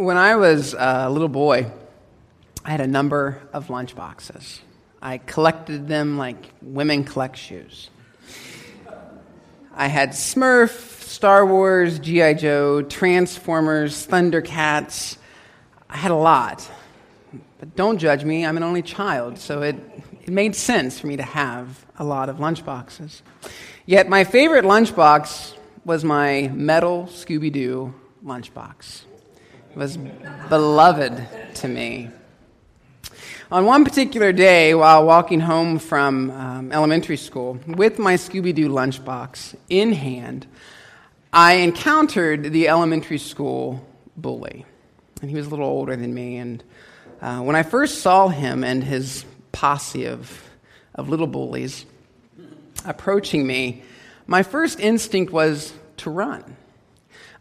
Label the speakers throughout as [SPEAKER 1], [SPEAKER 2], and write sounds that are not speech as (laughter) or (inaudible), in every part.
[SPEAKER 1] When I was a little boy, I had a number of lunch boxes. I collected them like women collect shoes. I had Smurf, Star Wars, G.I. Joe, Transformers, Thundercats. I had a lot. But don't judge me, I'm an only child, so it, it made sense for me to have a lot of lunchboxes. Yet my favorite lunchbox was my metal Scooby Doo lunchbox. Was beloved to me. On one particular day, while walking home from um, elementary school with my Scooby Doo lunchbox in hand, I encountered the elementary school bully. And he was a little older than me. And uh, when I first saw him and his posse of, of little bullies approaching me, my first instinct was to run.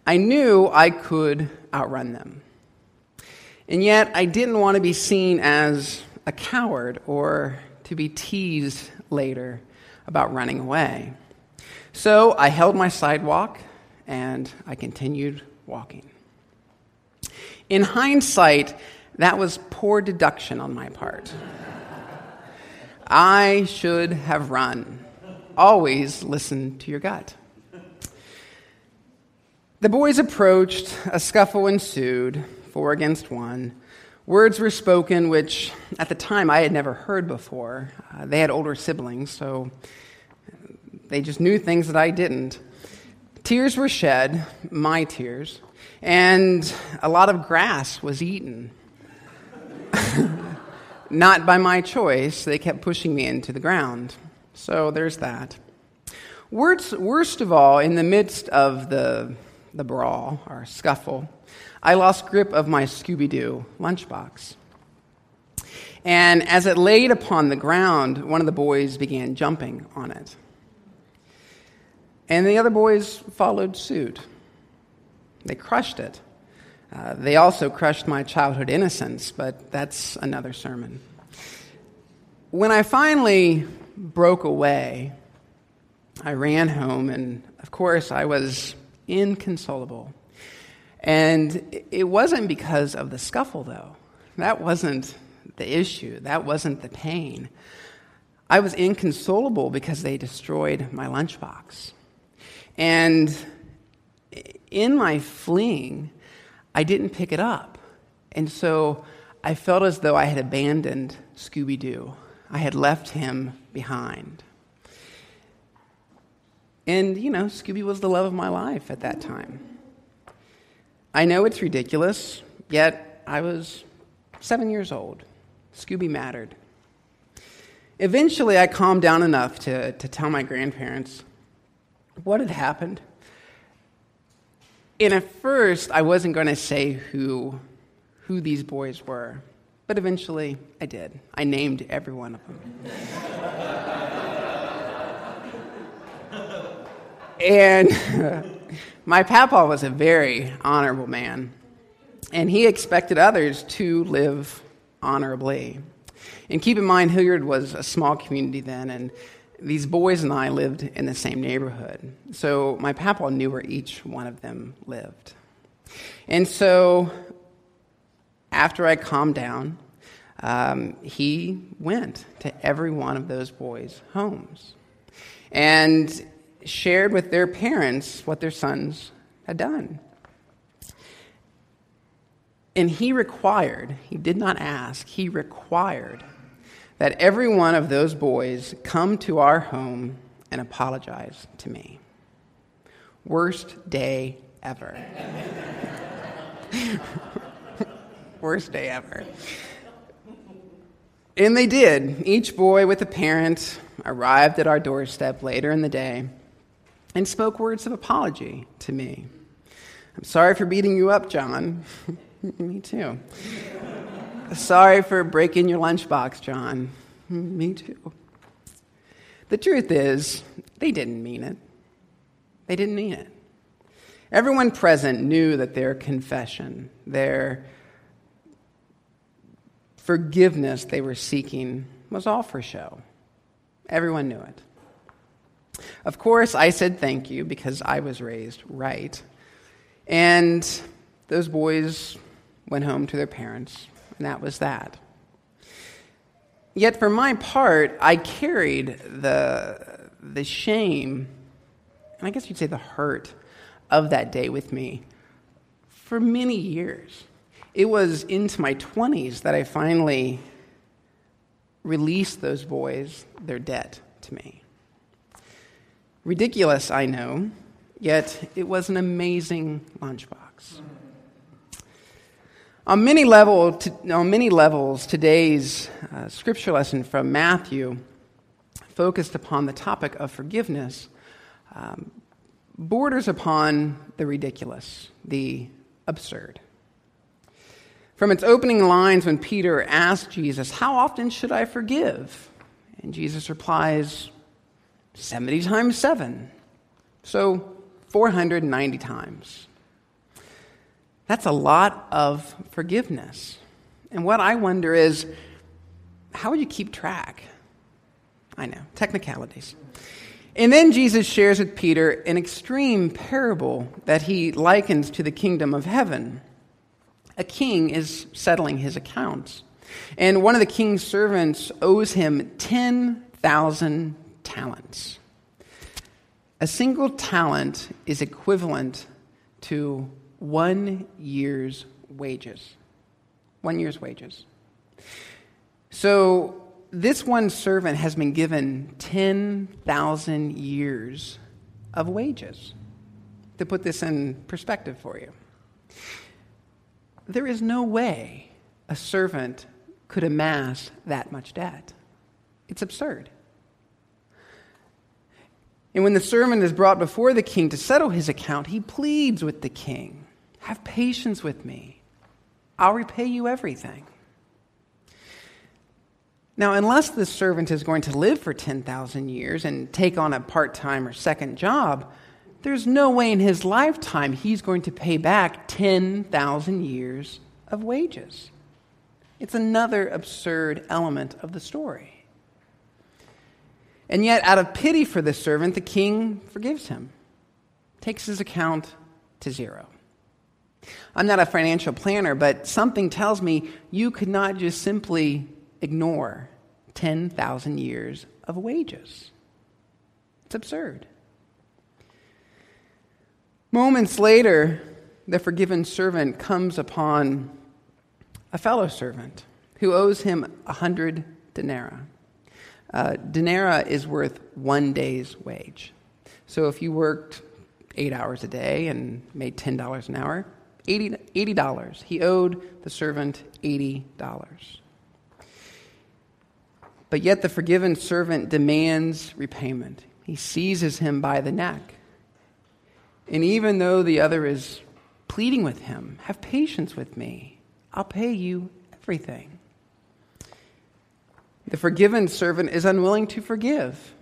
[SPEAKER 1] I knew I could outrun them. And yet, I didn't want to be seen as a coward or to be teased later about running away. So I held my sidewalk and I continued walking. In hindsight, that was poor deduction on my part. I should have run. Always listen to your gut. The boys approached, a scuffle ensued, four against one. Words were spoken which, at the time, I had never heard before. Uh, they had older siblings, so they just knew things that I didn't. Tears were shed, my tears, and a lot of grass was eaten. (laughs) Not by my choice, they kept pushing me into the ground. So there's that. Worst, worst of all, in the midst of the the brawl or scuffle, I lost grip of my Scooby Doo lunchbox. And as it laid upon the ground, one of the boys began jumping on it. And the other boys followed suit. They crushed it. Uh, they also crushed my childhood innocence, but that's another sermon. When I finally broke away, I ran home, and of course, I was inconsolable. And it wasn't because of the scuffle, though. That wasn't the issue, that wasn't the pain. I was inconsolable because they destroyed my lunchbox. And in my fleeing, I didn't pick it up. And so I felt as though I had abandoned Scooby Doo. I had left him behind. And, you know, Scooby was the love of my life at that time. I know it's ridiculous, yet I was seven years old. Scooby mattered. Eventually, I calmed down enough to, to tell my grandparents what had happened. And at first, I wasn't going to say who, who these boys were, but eventually I did. I named every one of them. And (laughs) my papa was a very honorable man, and he expected others to live honorably. And keep in mind, Hilliard was a small community then, and these boys and I lived in the same neighborhood. So my papa knew where each one of them lived. And so after I calmed down, um, he went to every one of those boys' homes. And shared with their parents what their sons had done. And he required, he did not ask, he required that every one of those boys come to our home and apologize to me. Worst day ever. (laughs) Worst day ever. And they did. Each boy with a parent arrived at our doorstep later in the day and spoke words of apology to me. I'm sorry for beating you up, John. (laughs) me too. sorry for breaking your lunchbox, John. me too. The truth is, they didn't mean it. They didn't mean it. Everyone present knew that their confession, their forgiveness they were seeking, was all for show. Everyone knew it. Of course, I said thank you because I was raised right. And those boys went home to their parents, and that was that. Yet, for my part, I carried the, the shame, and I guess you'd say the hurt of that day with me for many years. It was into my 20s that I finally released those boys their debt to me. Ridiculous, I know, yet it was an amazing lunchbox. On many, level, on many levels, today's uh, scripture lesson from Matthew focused upon the topic of forgiveness um, borders upon the ridiculous, the absurd. From its opening lines, when Peter asked Jesus, How often should I forgive? And Jesus replies, 70 times 7. So 490 times. That's a lot of forgiveness. And what I wonder is, how would you keep track? I know, technicalities. And then Jesus shares with Peter an extreme parable that he likens to the kingdom of heaven. A king is settling his accounts, and one of the king's servants owes him 10,000 talents. A single talent is equivalent to one year's wages. One year's wages. So this one servant has been given 10,000 years of wages. To put this in perspective for you, there is no way a servant could amass that much debt. It's absurd. And when the servant is brought before the king to settle his account, he pleads with the king Have patience with me. I'll repay you everything. Now, unless this servant is going to live for 10,000 years and take on a part time or second job, there's no way in his lifetime he's going to pay back 10,000 years of wages. It's another absurd element of the story. And yet, out of pity for this servant, the king forgives him, takes his account to zero. I'm not a financial planner, but something tells me you could not just simply ignore 10,000 years of wages. It's absurd. Moments later, the forgiven servant comes upon a fellow servant who owes him a hundred denarii. Uh, is worth one day's wage. So if you worked eight hours a day and made $10 an hour, $80, $80. He owed the servant $80. But yet the forgiven servant demands repayment. He seizes him by the neck. And even though the other is pleading with him, have patience with me, I'll pay you everything. The forgiven servant is unwilling to forgive,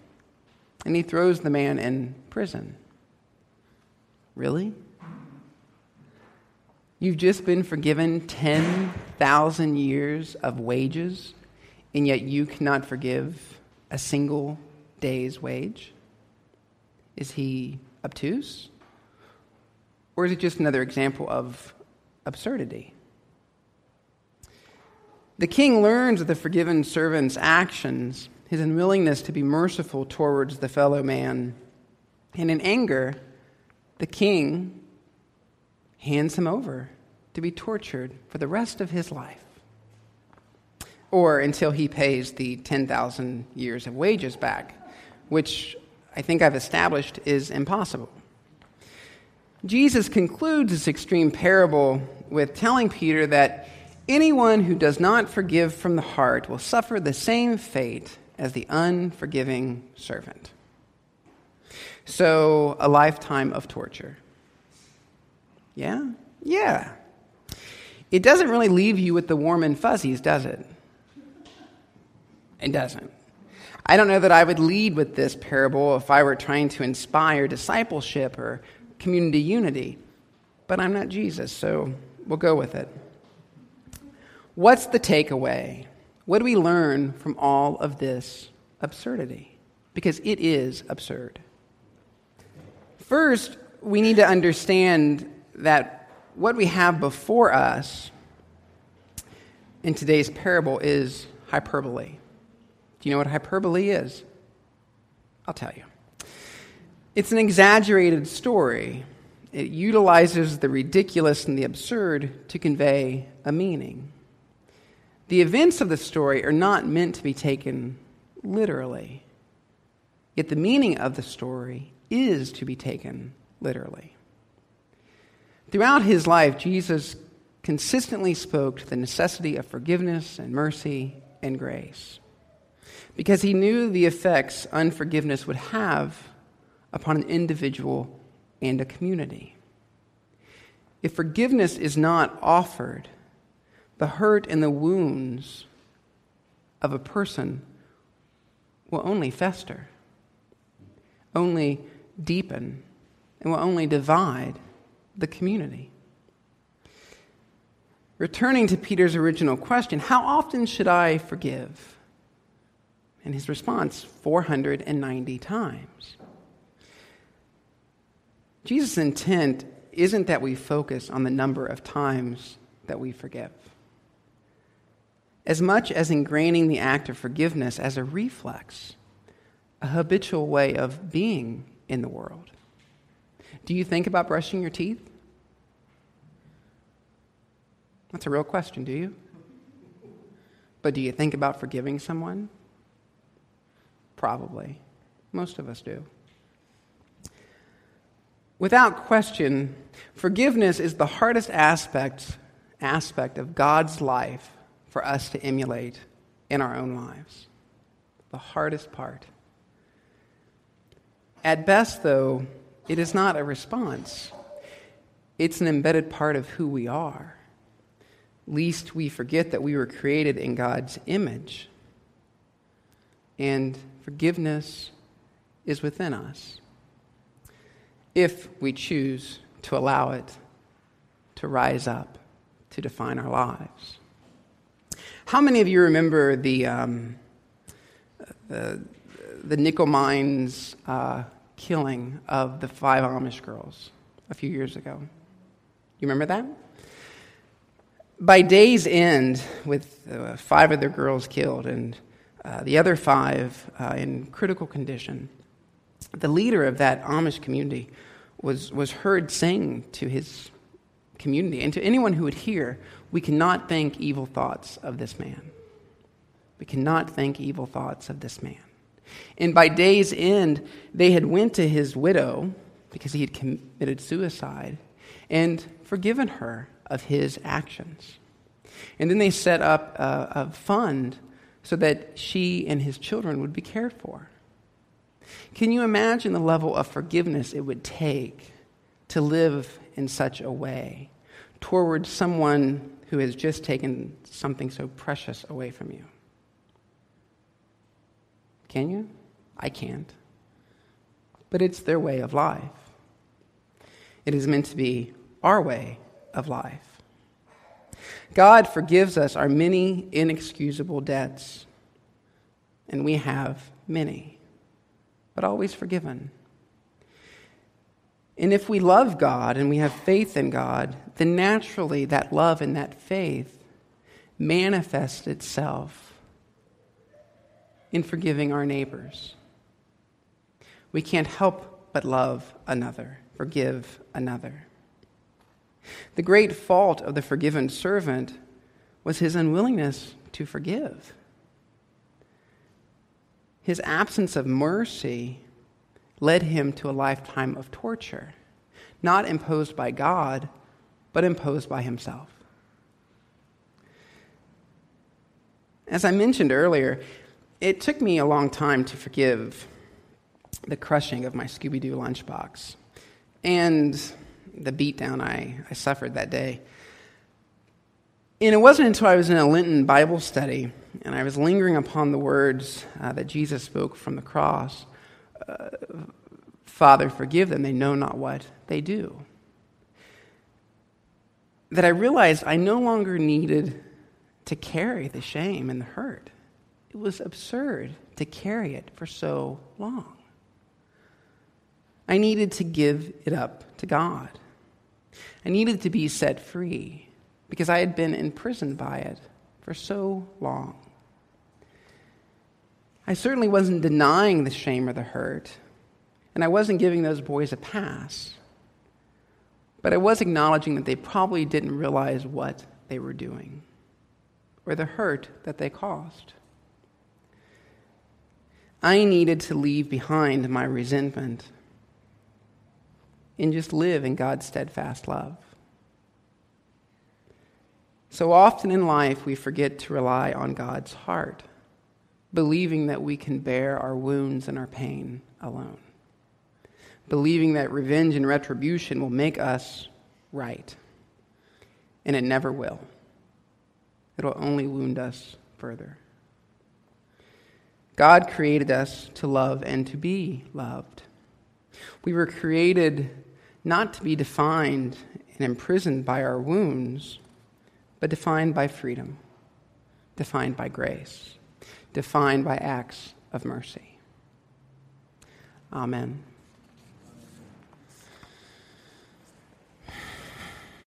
[SPEAKER 1] and he throws the man in prison. Really? You've just been forgiven 10,000 years of wages and yet you cannot forgive a single day's wage? Is he obtuse? Or is it just another example of absurdity? The king learns of the forgiven servant's actions, his unwillingness to be merciful towards the fellow man. And in anger, the king hands him over to be tortured for the rest of his life or until he pays the 10,000 years of wages back, which I think I've established is impossible. Jesus concludes this extreme parable with telling Peter that anyone who does not forgive from the heart will suffer the same fate as the unforgiving servant. So, a lifetime of torture. Yeah? Yeah. It doesn't really leave you with the warm and fuzzies, does it? It doesn't. I don't know that I would lead with this parable if I were trying to inspire discipleship or community unity, but I'm not Jesus, so we'll go with it. What's the takeaway? What do we learn from all of this absurdity? Because it is absurd. First, we need to understand that what we have before us in today's parable is hyperbole. Do you know what hyperbole is? I'll tell you. It's an exaggerated story. It utilizes the ridiculous and the absurd to convey a meaning. The events of the story are not meant to be taken literally, yet the meaning of the story is to be taken literally. Throughout his life, Jesus consistently spoke to the necessity of forgiveness and mercy and grace because he knew the effects unforgiveness would have upon an individual and a community. If forgiveness is not offered, the hurt and the wounds of a person will only fester, only deepen, and will only divide the community. Returning to Peter's original question, how often should I forgive? And his response, 490 times. Jesus' intent isn't that we focus on the number of times that we forgive, as much as ingraining the act of forgiveness as a reflex, a habitual way of being in the world. Do you think about brushing your teeth? That's a real question, do you? But do you think about forgiving someone? Probably. Most of us do. Without question, forgiveness is the hardest aspect, aspect of God's life for us to emulate in our own lives. The hardest part. At best, though, it is not a response, it's an embedded part of who we are lest we forget that we were created in God's image. And forgiveness is within us if we choose to allow it to rise up to define our lives. How many of you remember the, um, the, the nickel mines uh, killing of the five Amish girls a few years ago? You remember that? by day's end, with uh, five of their girls killed and uh, the other five uh, in critical condition, the leader of that Amish community was, was heard saying to his community and to anyone who would hear, We cannot think evil thoughts of this man. We cannot think evil thoughts of this man. And by day's end, they had went to his widow because he had committed suicide and forgiven her of his actions. And then they set up a, a fund so that she and his children would be cared for. Can you imagine the level of forgiveness it would take to live in such a way toward someone who has just taken something so precious away from you? Can you? I can't. But it's their way of life. It is meant to be our way of life. God forgives us our many inexcusable debts, and we have many, but always forgiven. And if we love God and we have faith in God, then naturally that love and that faith manifests itself in forgiving our neighbors. We can't help but love another, forgive another. The great fault of the forgiven servant was his unwillingness to forgive. His absence of mercy led him to a lifetime of torture, not imposed by God, but imposed by himself. As I mentioned earlier, it took me a long time to forgive the crushing of my Scooby Doo lunchbox. And the beatdown I, I suffered that day. And it wasn't until I was in a Lenten Bible study and I was lingering upon the words uh, that Jesus spoke from the cross Father, forgive them, they know not what they do. That I realized I no longer needed to carry the shame and the hurt. It was absurd to carry it for so long. I needed to give it up to God. I needed to be set free because I had been imprisoned by it for so long. I certainly wasn't denying the shame or the hurt, and I wasn't giving those boys a pass. But I was acknowledging that they probably didn't realize what they were doing or the hurt that they caused. I needed to leave behind my resentment and just live in God's steadfast love. So often in life, we forget to rely on God's heart, believing that we can bear our wounds and our pain alone, believing that revenge and retribution will make us right. And it never will, it'll only wound us further. God created us to love and to be loved. We were created not to be defined and imprisoned by our wounds but defined by freedom, defined by grace, defined by acts of mercy. Amen.